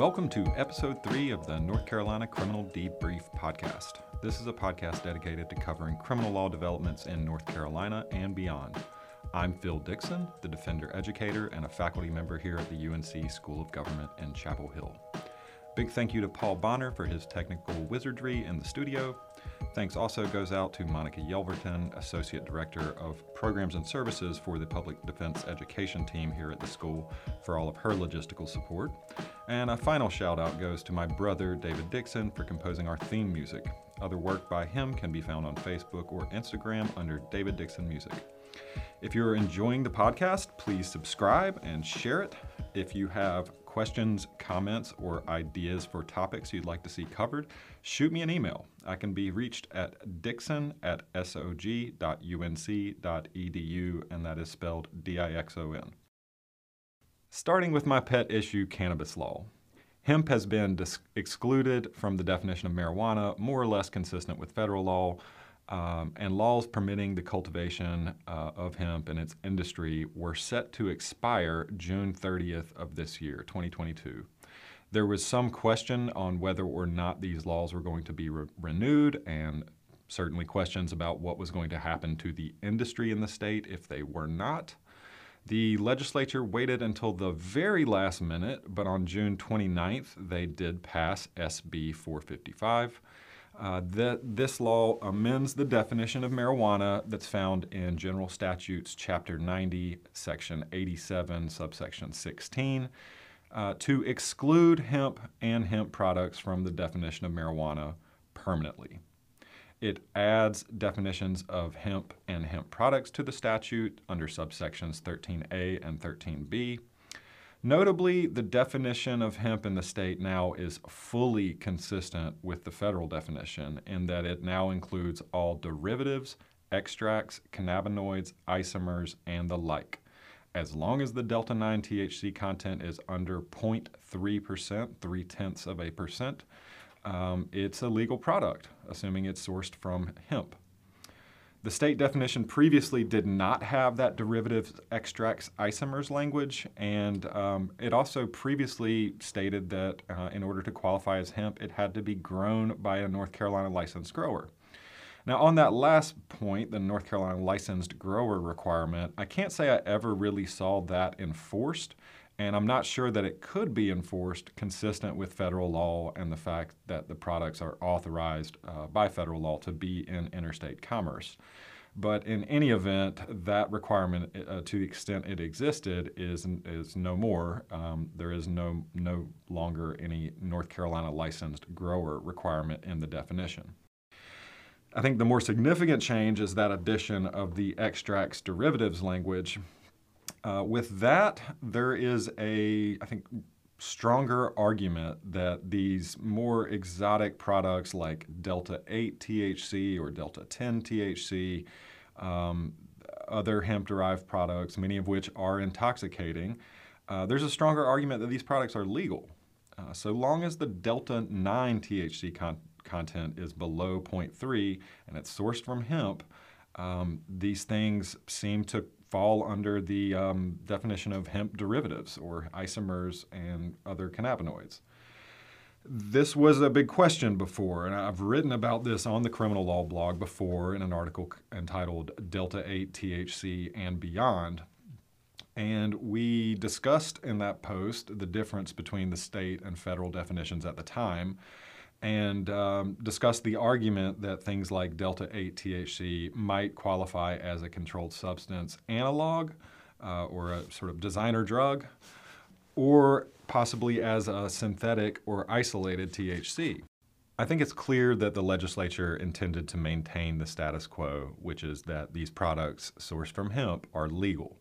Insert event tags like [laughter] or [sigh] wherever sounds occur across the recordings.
Welcome to episode three of the North Carolina Criminal Debrief podcast. This is a podcast dedicated to covering criminal law developments in North Carolina and beyond. I'm Phil Dixon, the Defender Educator and a faculty member here at the UNC School of Government in Chapel Hill. Big thank you to Paul Bonner for his technical wizardry in the studio. Thanks also goes out to Monica Yelverton, Associate Director of Programs and Services for the Public Defense Education team here at the school, for all of her logistical support. And a final shout out goes to my brother, David Dixon, for composing our theme music. Other work by him can be found on Facebook or Instagram under David Dixon Music. If you're enjoying the podcast, please subscribe and share it. If you have questions, comments, or ideas for topics you'd like to see covered, shoot me an email. I can be reached at dixon at sog.unc.edu, and that is spelled D I X O N. Starting with my pet issue cannabis law. Hemp has been dis- excluded from the definition of marijuana, more or less consistent with federal law, um, and laws permitting the cultivation uh, of hemp and its industry were set to expire June 30th of this year, 2022. There was some question on whether or not these laws were going to be re- renewed, and certainly questions about what was going to happen to the industry in the state if they were not. The legislature waited until the very last minute, but on June 29th, they did pass SB 455. Uh, this law amends the definition of marijuana that's found in General Statutes, Chapter 90, Section 87, subsection 16, uh, to exclude hemp and hemp products from the definition of marijuana permanently. It adds definitions of hemp and hemp products to the statute under subsections 13A and 13B. Notably, the definition of hemp in the state now is fully consistent with the federal definition in that it now includes all derivatives, extracts, cannabinoids, isomers, and the like. As long as the delta 9 THC content is under 0.3%, three tenths of a percent, um, it's a legal product, assuming it's sourced from hemp. The state definition previously did not have that derivatives, extracts, isomers language, and um, it also previously stated that uh, in order to qualify as hemp, it had to be grown by a North Carolina licensed grower. Now, on that last point, the North Carolina licensed grower requirement, I can't say I ever really saw that enforced and I'm not sure that it could be enforced consistent with federal law and the fact that the products are authorized uh, by federal law to be in interstate commerce. But in any event, that requirement, uh, to the extent it existed, is is no more. Um, there is no no longer any North Carolina licensed grower requirement in the definition. I think the more significant change is that addition of the extracts derivatives language, uh, with that, there is a, I think, stronger argument that these more exotic products like Delta 8 THC or Delta 10 THC, um, other hemp derived products, many of which are intoxicating, uh, there's a stronger argument that these products are legal. Uh, so long as the Delta 9 THC con- content is below 0.3 and it's sourced from hemp, um, these things seem to fall under the um, definition of hemp derivatives or isomers and other cannabinoids. This was a big question before, and I've written about this on the criminal law blog before in an article entitled Delta 8 THC and Beyond. And we discussed in that post the difference between the state and federal definitions at the time and um, the argument that things like delta 8 THC might qualify as a controlled substance analog uh, or a sort of designer drug, or possibly as a synthetic or isolated THC. I think it's clear that the legislature intended to maintain the status quo, which is that these products sourced from hemp are legal.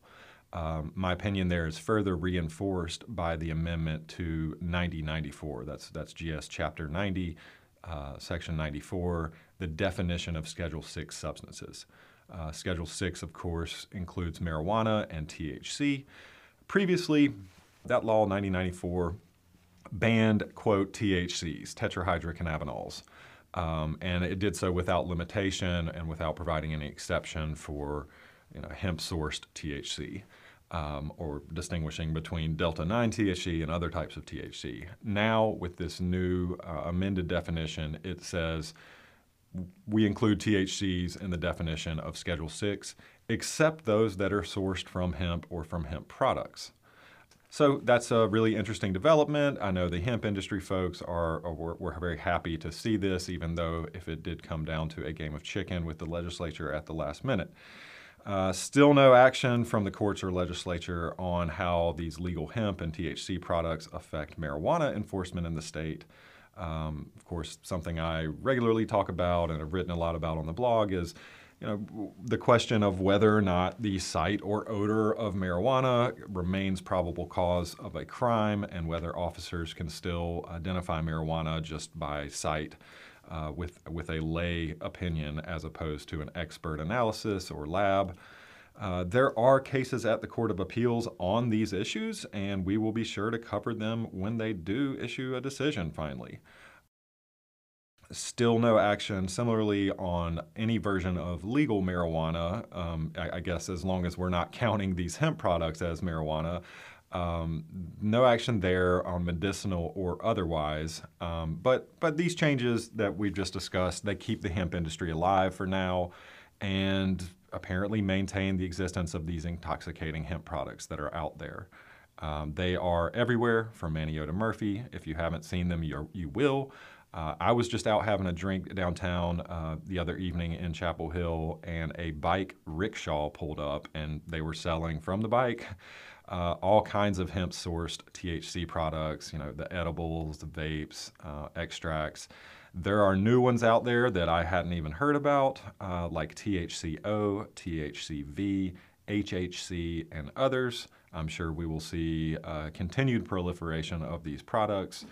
Um, my opinion there is further reinforced by the amendment to 9094. That's that's GS Chapter 90, uh, Section 94, the definition of Schedule 6 substances. Uh, Schedule 6, of course, includes marijuana and THC. Previously, that law 9094 banned quote THCs, tetrahydrocannabinols. Um, and it did so without limitation and without providing any exception for you know, hemp sourced THC. Um, or distinguishing between delta 9 THC and other types of THC. Now, with this new uh, amended definition, it says we include THCs in the definition of Schedule 6, except those that are sourced from hemp or from hemp products. So that's a really interesting development. I know the hemp industry folks are, are were, were, very happy to see this, even though if it did come down to a game of chicken with the legislature at the last minute. Uh, still no action from the courts or legislature on how these legal hemp and THC products affect marijuana enforcement in the state. Um, of course, something I regularly talk about and have written a lot about on the blog is you know, the question of whether or not the sight or odor of marijuana remains probable cause of a crime and whether officers can still identify marijuana just by sight uh, with, with a lay opinion as opposed to an expert analysis or lab. Uh, there are cases at the Court of Appeals on these issues, and we will be sure to cover them when they do issue a decision finally. Still no action, similarly, on any version of legal marijuana, um, I, I, guess as long as we're not [laughs] counting these hemp products as marijuana. Um, no action there on medicinal or otherwise. Um, but, but these changes that we've just discussed, they keep the hemp industry alive for now and apparently maintain the existence of these intoxicating hemp products that are out there. Um, they are everywhere from Manteo to Murphy. If you haven't seen them, you you will. Uh, I was just out having a drink downtown uh, the other evening in Chapel Hill, and a bike rickshaw pulled up, and they were selling from the bike uh, all kinds of hemp sourced THC products, you know, the edibles, the vapes, uh, extracts. There are new ones out there that I hadn't even heard about, uh, like THCO, THCV, HHC, and others. I'm sure we will see uh, continued proliferation of these products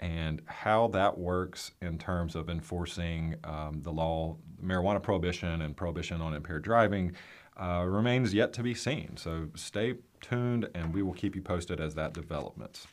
and how that works in terms of enforcing um, the law, marijuana prohibition and prohibition on impaired driving uh, remains yet to be seen. So stay tuned and we will keep you posted as that develops.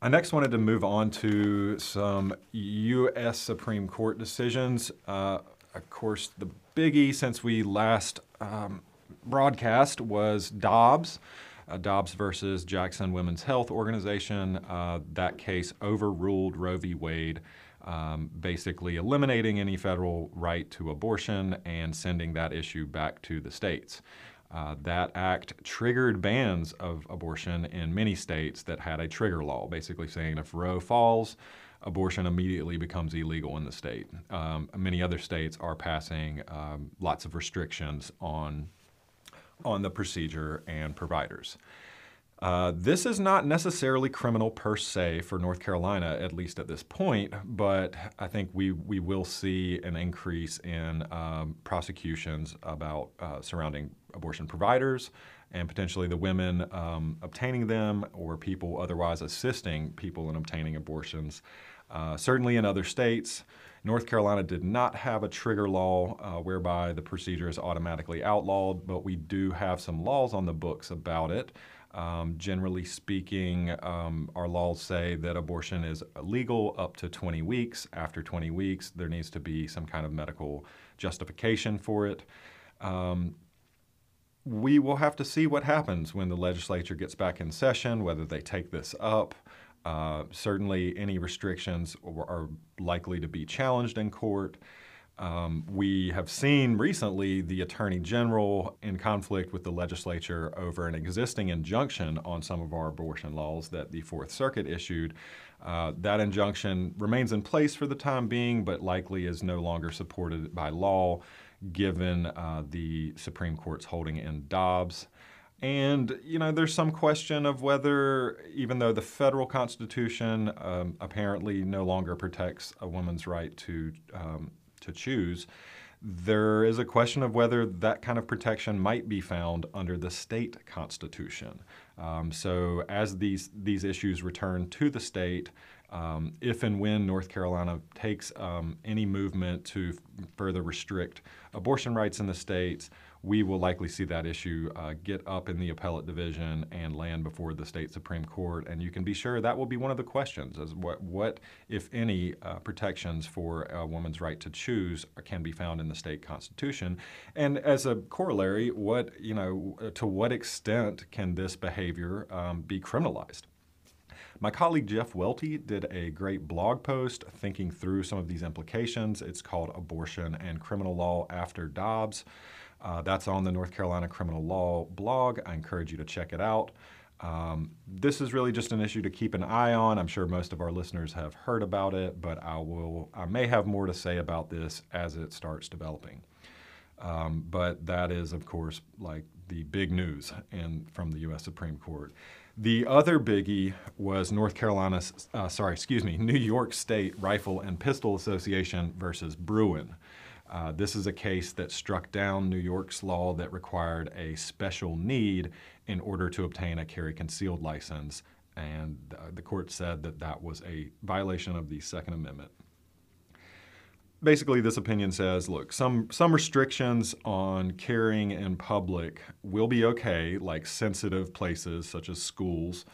I next wanted to move on to some U.S. Supreme Court decisions. Uh, of course, the biggie since we last um, broadcast was Dobbs. Uh, Dobbs versus Jackson Women's Health Organization. Uh, that case overruled Roe v. Wade um, basically eliminating any federal right to abortion and sending that issue back to the states. Uh, that act triggered bans of abortion in many states that had a trigger law, basically saying if Roe falls, abortion immediately becomes illegal in the state. Um, many other states are passing um, lots of restrictions on, on the procedure and providers. Uh, this is not necessarily criminal per se for North Carolina, at least at this point, but I think we, we will see an increase in um, prosecutions about uh, surrounding abortion providers and potentially the women um, obtaining them or people otherwise assisting people in obtaining abortions. Uh, certainly in other states, North Carolina did not have a trigger law uh, whereby the procedure is automatically outlawed, but we do have some laws on the books about it. Um, generally speaking, um, our laws say that abortion is legal up to 20 weeks. After 20 weeks, there needs to be some kind of medical justification for it. Um, we will have to see what happens when the legislature gets back in session, whether they take this up. Uh, certainly, any restrictions are likely to be challenged in court. Um, we have seen recently the Attorney General in conflict with the legislature over an existing injunction on some of our abortion laws that the Fourth Circuit issued. Uh, that injunction remains in place for the time being, but likely is no longer supported by law given uh, the Supreme Court's holding in Dobbs. And, you know, there's some question of whether, even though the federal Constitution um, apparently no longer protects a woman's right to um, to choose, there is a question of whether that kind of protection might be found under the state constitution. Um, so as these, these issues return to the state, Um, if and when North Carolina takes um, any movement to further restrict abortion rights in the states, we will likely see that issue uh, get up in the appellate division and land before the state Supreme Court. And you can be sure that will be one of the questions: is what, what if any, uh, protections for a woman's right to choose can be found in the state constitution? And as a corollary, what you know, to what extent can this behavior um, be criminalized? My colleague Jeff Welty did a great blog post thinking through some of these implications. It's called Abortion and Criminal Law After Dobbs. Uh, that's on the North Carolina Criminal Law blog. I encourage you to check it out. Um, this is really just an issue to keep an eye on. I'm sure most of our listeners have heard about it, but I will. I may have more to say about this as it starts developing. Um, but that is, of course, like the big news in, from the U.S. Supreme Court. The other biggie was North Carolina, uh, sorry, excuse me, New York State Rifle and Pistol Association versus Bruen. Uh, this is a case that struck down New York's law that required a special need in order to obtain a carry concealed license, and uh, the court said that that was a violation of the Second Amendment. Basically, this opinion says, look, some some restrictions on carrying in public will be okay, like sensitive places such as schools.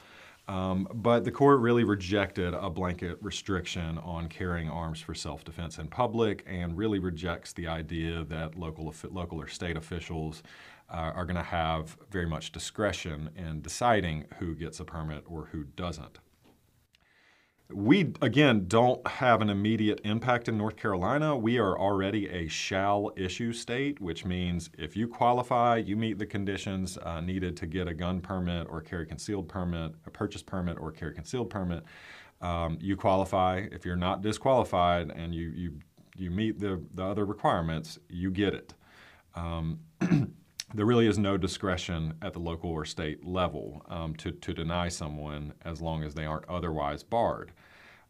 Um, but the court really rejected a blanket restriction on carrying arms for self-defense in public, and really rejects the idea that local local or state officials uh, are going to have very much discretion in deciding who gets a permit or who doesn't. We, again, don't have an immediate impact in North Carolina. We are already a shall issue state, which means if you qualify, you meet the conditions uh, needed to get a gun permit or carry concealed permit, a purchase permit or carry concealed permit, um, you qualify. If you're not disqualified and you, you, you meet the, the other requirements, you get it. Um, [clears throat] there really is no discretion at the local or state level um, to, to deny someone as long as they aren't otherwise barred.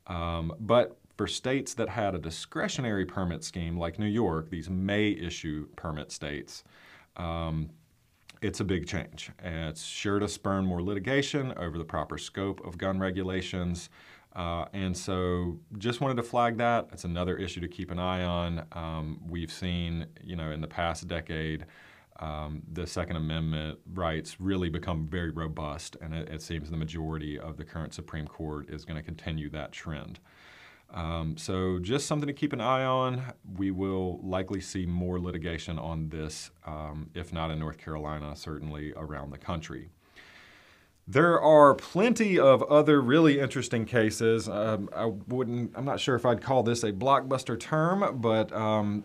Um, but for states that had a discretionary permit scheme like New York, these may issue permit states, um, it's a big change. And it's sure to spurn more litigation over the proper scope of gun regulations. Uh, and so just wanted to flag that. It's another issue to keep an eye on. Um, we've seen, you know, in the past decade, um, the Second Amendment rights really become very robust, and it, it, seems the majority of the current Supreme Court is going to continue that trend. Um, so, just something to keep an eye on. We will likely see more litigation on this, um, if not in North Carolina, certainly around the country. There are plenty of other really interesting cases. Um, I wouldn't. I'm not sure if I'd call this a blockbuster term, but um,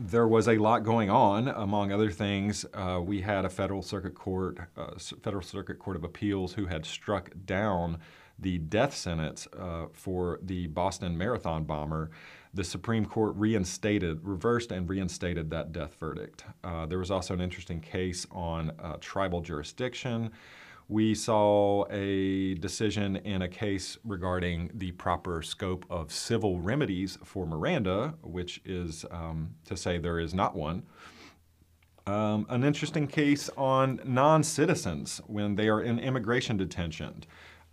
there was a lot going on. Among other things, uh, we had a federal circuit court, uh, federal circuit court of appeals, who had struck down the death sentence uh, for the Boston Marathon bomber. The Supreme Court reinstated, reversed, and reinstated that death verdict. Uh, there was also an interesting case on uh, tribal jurisdiction. We saw a decision in a case regarding the proper scope of civil remedies for Miranda, which is um, to say there is not one. Um, an interesting case on non citizens when they are in immigration detention.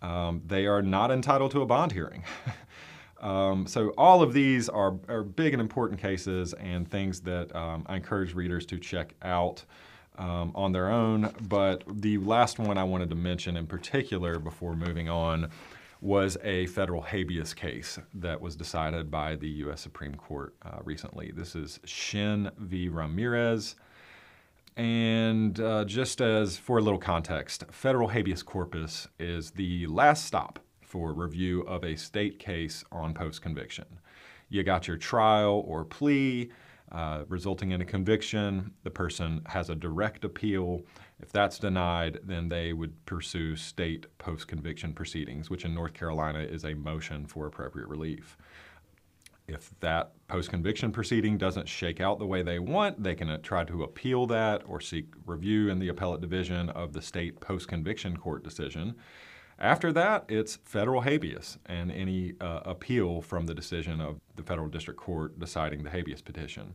Um, they are not entitled to a bond hearing. [laughs] Um, so all of these are, are, big and important cases and things that um, I encourage readers to check out um, on their own. But the last one I wanted to mention in particular before moving on was a federal habeas case that was decided by the U.S. Supreme Court uh, recently. This is Shinn v. Ramirez. And uh, just as for a little context, federal habeas corpus is the last stop for review of a state case on post conviction. You got your trial or plea, uh, resulting in a conviction. The person has a direct appeal. If that's denied, then they would pursue state post conviction proceedings, which in North Carolina is a motion for appropriate relief. If that post conviction proceeding doesn't shake out the way they want, they can uh, try to appeal that or seek review in the appellate division of the state post conviction court decision. After that, it's federal habeas and any uh, appeal from the decision of the federal district court deciding the habeas petition.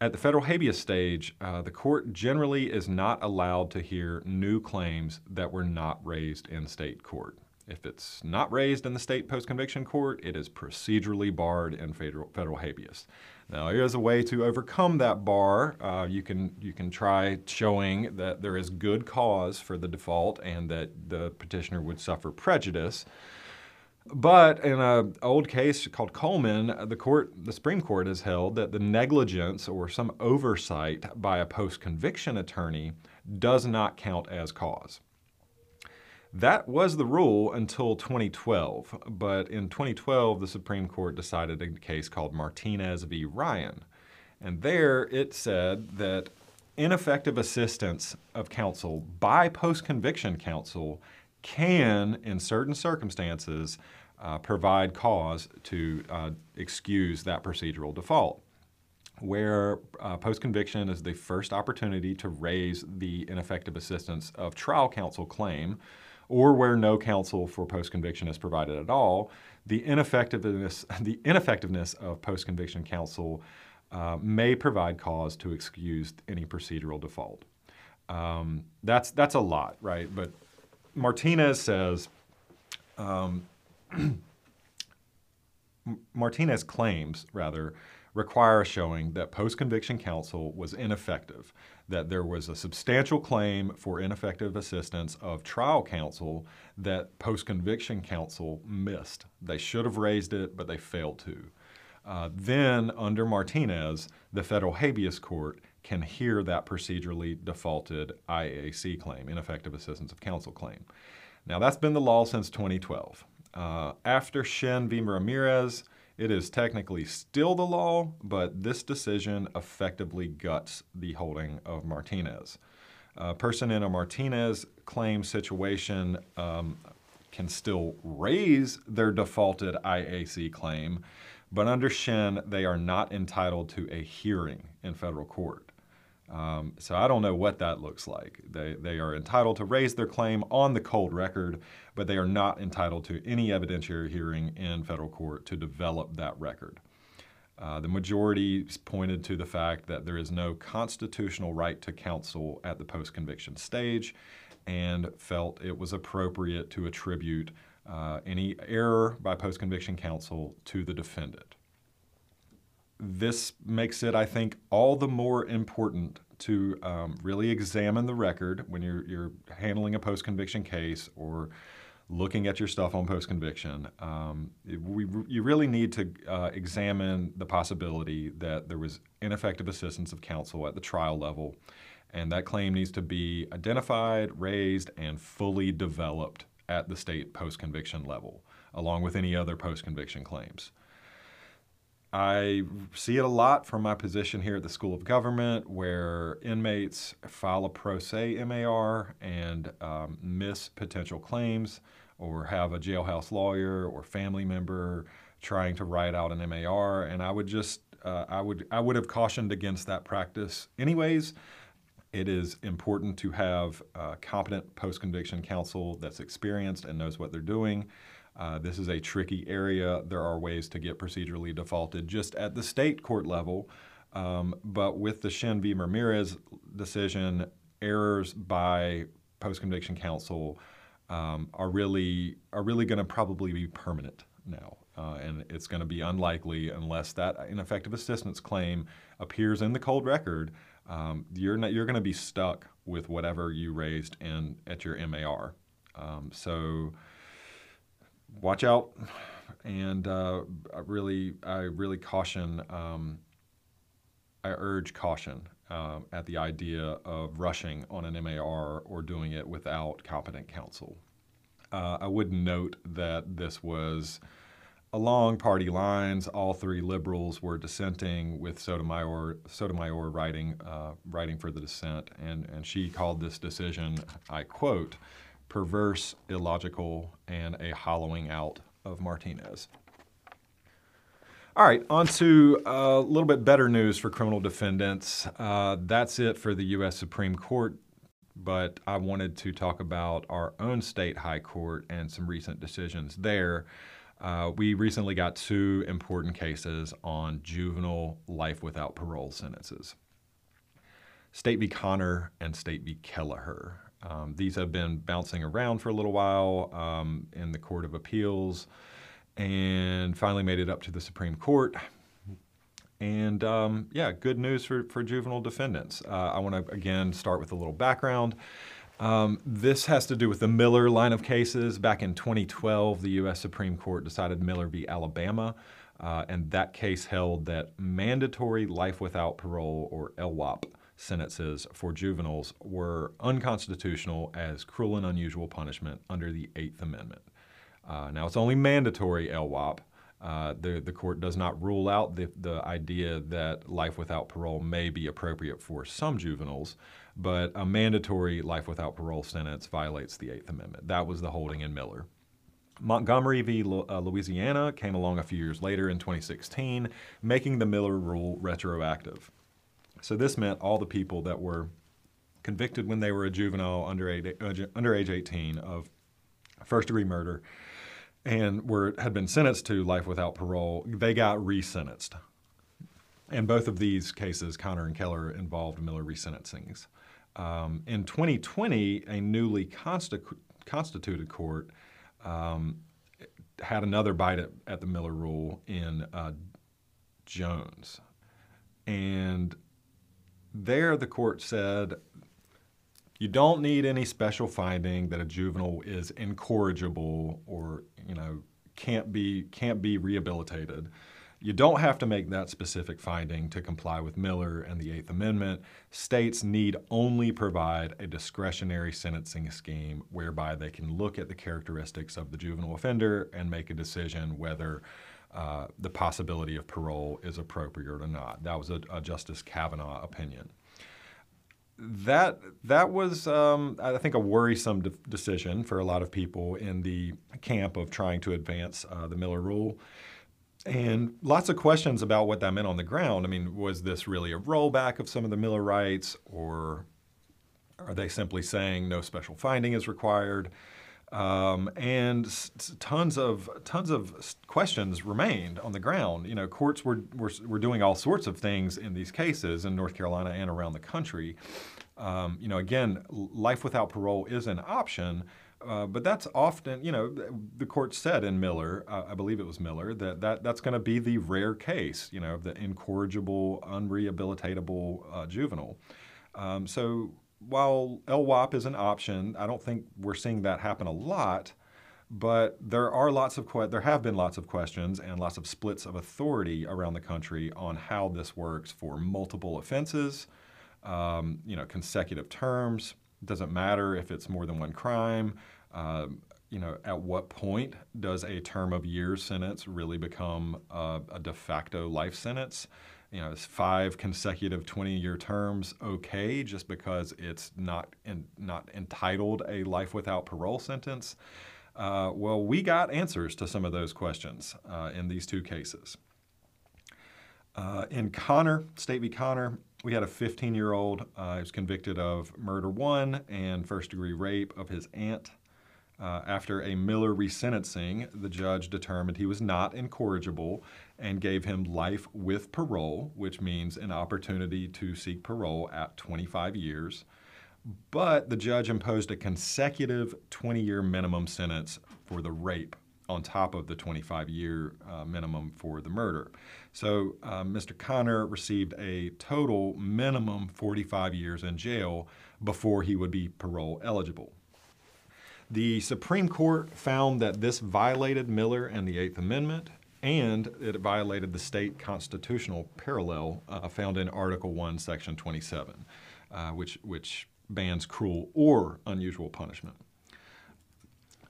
At the federal habeas stage, uh, the court generally is not allowed to hear new claims that were not raised in state court. If it's not raised in the state post conviction court, it is procedurally barred in federal, federal habeas. Now, there is a way to overcome that bar. Uh, you can you can try showing that there is good cause for the default and that the petitioner would suffer prejudice. But in an old case called Coleman, the court, the Supreme Court has held that the negligence or some oversight by a post-conviction attorney does not count as cause. That was the rule until 2012, but in 2012, the Supreme Court decided a case called Martinez v. Ryan. And there it said that ineffective assistance of counsel by post conviction counsel can, in certain circumstances, uh, provide cause to uh, excuse that procedural default. Where uh, post conviction is the first opportunity to raise the ineffective assistance of trial counsel claim, or where no counsel for post-conviction is provided at all, the ineffectiveness, the ineffectiveness of post-conviction counsel uh, may provide cause to excuse any procedural default. Um, that's, that's a lot, right? But Martinez says, um, [clears throat] Martinez claims, rather, require showing that post-conviction counsel was ineffective, that there was a substantial claim for ineffective assistance of trial counsel that post-conviction counsel missed. They should have raised it, but they failed to. Uh, then, under Martinez, the federal habeas court can hear that procedurally defaulted IAC claim, ineffective assistance of counsel claim. Now, that's been the law since 2012. Uh, after Shinn v. Ramirez, it is technically still the law, but this decision effectively guts the holding of Martinez. A person in a Martinez claim situation um, can still raise their defaulted IAC claim, but under Shinn, they are not entitled to a hearing in federal court. Um, so I don't know what that looks like. They, they are entitled to raise their claim on the cold record, but they are not entitled to any evidentiary hearing in federal court to develop that record. Uh, the majority pointed to the fact that there is no constitutional right to counsel at the post conviction stage and felt it was appropriate to attribute uh, any error by post conviction counsel to the defendant this makes it, I think, all the more important to um, really examine the record when you're, you're handling a post conviction case or looking at your stuff on post conviction. Um, you really need to uh, examine the possibility that there was ineffective assistance of counsel at the trial level, and that claim needs to be identified, raised, and fully developed at the state post conviction level, along with any other post conviction claims. I see it a lot from my position here at the School of Government where inmates file a pro se MAR and um, miss potential claims or have a jailhouse lawyer or family member trying to write out an MAR. And I would just, uh, I, would, I would have cautioned against that practice anyways. It is important to have uh, competent post conviction counsel that's experienced and knows what they're doing. Uh, this is a tricky area. There are ways to get procedurally defaulted just at the state court level. Um, but with the Shinn v. Ramirez decision, errors by post conviction counsel um, are really are really going to probably be permanent now, uh, and it's going to be unlikely unless that ineffective assistance claim appears in the cold record. Um, you're you're going to be stuck with whatever you raised in at your MAR. Um, so watch out, and uh, really, I really caution. Um, I urge caution uh, at the idea of rushing on an MAR or doing it without competent counsel. Uh, I would note that this was along party lines. All three liberals were dissenting, with Sotomayor, Sotomayor writing, uh, writing for the dissent, and, and she called this decision, I quote, perverse, illogical, and a hollowing out of Martinez. All right, on to a little bit better news for criminal defendants. Uh, that's it for the U.S. Supreme Court, but I wanted to talk about our own state high court and some recent decisions there. Uh, we recently got two important cases on juvenile life without parole sentences. State v. Conner and State v. Kelliher. Um, these have been bouncing around for a little while um, in the Court of Appeals and finally made it up to the Supreme Court. And um, yeah, good news for, for juvenile defendants. Uh, I want to again start with a little background. Um, this has to do with the Miller line of cases. Back in 2012, the U.S. Supreme Court decided Miller v. Alabama, uh, and that case held that mandatory life without parole, or LWOP, sentences for juveniles were unconstitutional as cruel and unusual punishment under the Eighth Amendment. Uh, now, it's only mandatory LWOP. Uh, the, the court does not rule out the, the idea that life without parole may be appropriate for some juveniles, but a mandatory life without parole sentence violates the Eighth Amendment. That was the holding in Miller. Montgomery v. Uh, Louisiana came along a few years later in 2016, making the Miller rule retroactive. So this meant all the people that were convicted when they were a juvenile under age, uh, under age 18 of first degree murder and were had been sentenced to life without parole, they got resentenced. And both of these cases, Conner and Keller, involved Miller resentencings. Um, in 2020, a newly constitu- constituted court um, had another bite at, at, the Miller rule in uh, Jones. And there, the court said you don't need any special finding that a juvenile is incorrigible or you know can't be can't be rehabilitated. You don't have to make that specific finding to comply with Miller and the Eighth Amendment. States need only provide a discretionary sentencing scheme whereby they can look at the characteristics of the juvenile offender and make a decision whether uh, the possibility of parole is appropriate or not. That was a, a Justice Kavanaugh opinion that that was, um, I think, a worrisome de- decision for a lot of people in the camp of trying to advance uh, the Miller Rule. And lots of questions about what that meant on the ground. I mean, was this really a rollback of some of the Miller rights, or are they simply saying no special finding is required? Um, and tons of tons of questions remained on the ground. You know, courts were, were, were doing all sorts of things in these cases in North Carolina and around the country. Um, you know, again, life without parole is an option, uh, but that's often, you know, the court said in Miller, uh, I believe it was Miller, that, that that's going to be the rare case, you know, the incorrigible, unrehabilitatable uh, juvenile. Um, so while LWOP is an option, I don't think we're seeing that happen a lot. But there are lots of que- there have been lots of questions and lots of splits of authority around the country on how this works for multiple offenses, um, you know, consecutive terms. It doesn't matter if it's more than one crime. Um, you know, at what point does a term of years sentence really become a de facto life sentence? You know, five consecutive 20-year terms okay just because it's not in, not entitled a life without parole sentence? Uh, well, we got answers to some of those questions uh, in these two cases. Uh, in Conner, State v. Conner, we had a 15-year-old uh, who was convicted of murder one and first-degree rape of his aunt. Uh, after a Miller resentencing, the judge determined he was not incorrigible and gave him life with parole, which means an opportunity to seek parole at 25 years. But the judge imposed a consecutive 20 year minimum sentence for the rape on top of the 25 year uh, minimum for the murder. So uh, Mr. Conner received a total minimum 45 years in jail before he would be parole eligible. The Supreme Court found that this violated Miller and the Eighth Amendment, and it violated the state constitutional parallel uh, found in Article 1, Section 27, uh, which, which bans cruel or unusual punishment.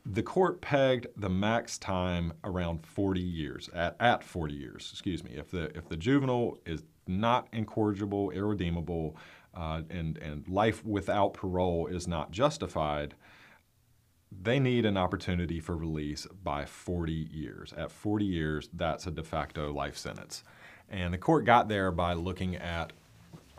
The court pegged the max time around 40 years, at, at 40 years, excuse me. If the, if the juvenile is not incorrigible, irredeemable, uh, and, and life without parole is not justified, they need an opportunity for release by 40 years. At 40 years, that's a de facto life sentence. And the court got there by looking at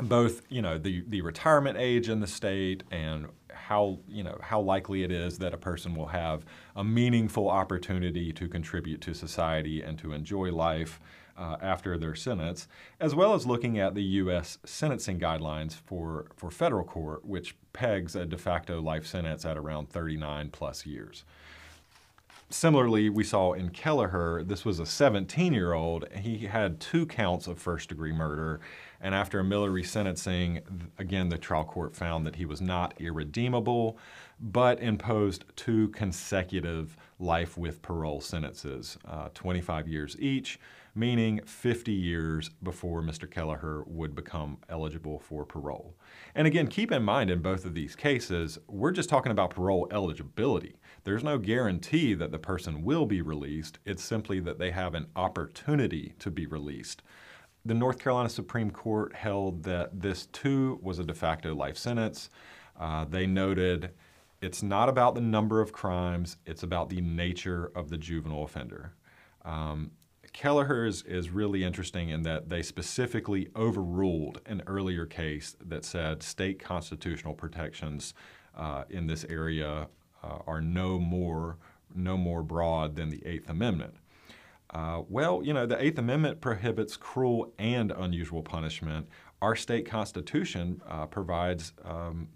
both you know the, the retirement age in the state and how you know how likely it is that a person will have a meaningful opportunity to contribute to society and to enjoy life uh, after their sentence, as well as looking at the U.S. sentencing guidelines for for federal court, which pegs a de facto life sentence at around 39 plus years. Similarly, we saw in Kelliher, this was a 17 year old. He had two counts of first degree murder. And after a Miller resentencing, again, the trial court found that he was not irredeemable, but imposed two consecutive life with parole sentences, uh, 25 years each, meaning 50 years before Mr. Kelliher would become eligible for parole. And again, keep in mind in both of these cases, we're just talking about parole eligibility. There's no guarantee that the person will be released. It's simply that they have an opportunity to be released. The North Carolina Supreme Court held that this too was a de facto life sentence. Uh, they noted it's not about the number of crimes, it's about the nature of the juvenile offender. Um, Kelliher is, is really interesting in that they specifically overruled an earlier case that said state constitutional protections uh, in this area uh, are no more no more broad than the Eighth Amendment. Uh, well, you know, the Eighth Amendment prohibits cruel and unusual punishment. Our state constitution uh, provides um,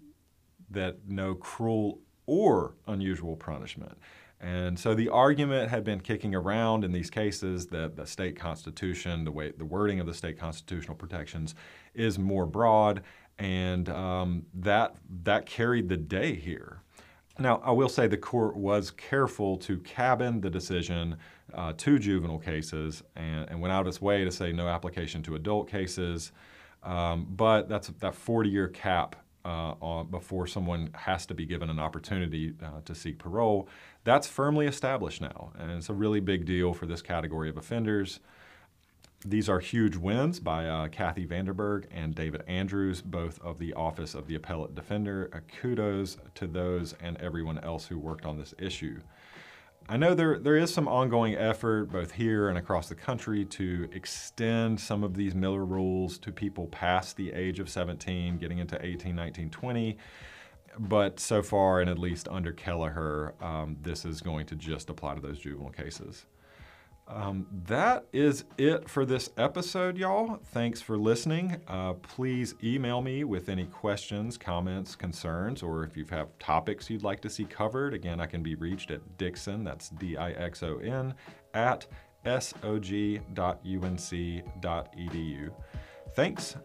that no cruel or unusual punishment. And so the argument had been kicking around in these cases that the state constitution, the way the wording of the state constitutional protections, is more broad, and um, that that carried the day here. Now, I will say the court was careful to cabin the decision uh, to juvenile cases and, and, went out its way to say no application to adult cases. Um, but that's that 40-year cap uh, before someone has to be given an opportunity uh, to seek parole. That's firmly established now, and it's a really big deal for this category of offenders. These are huge wins by uh, Kathy VandenBerg and David Andrews, both of the Office of the Appellate Defender. Uh, kudos to those and everyone else who worked on this issue. I know there, there is some ongoing effort, both here and across the country, to extend some of these Miller rules to people past the age of 17, getting into 18, 19, 20. But so far, and at least under Kelliher, um, this is going to just apply to those juvenile cases. Um, that is it for this episode, y'all. Thanks for listening. Uh, please email me with any questions, comments, concerns, or if you have topics you'd like to see covered. Again, I can be reached at Dixon, that's D I X O N, at sog.unc.edu. Thanks,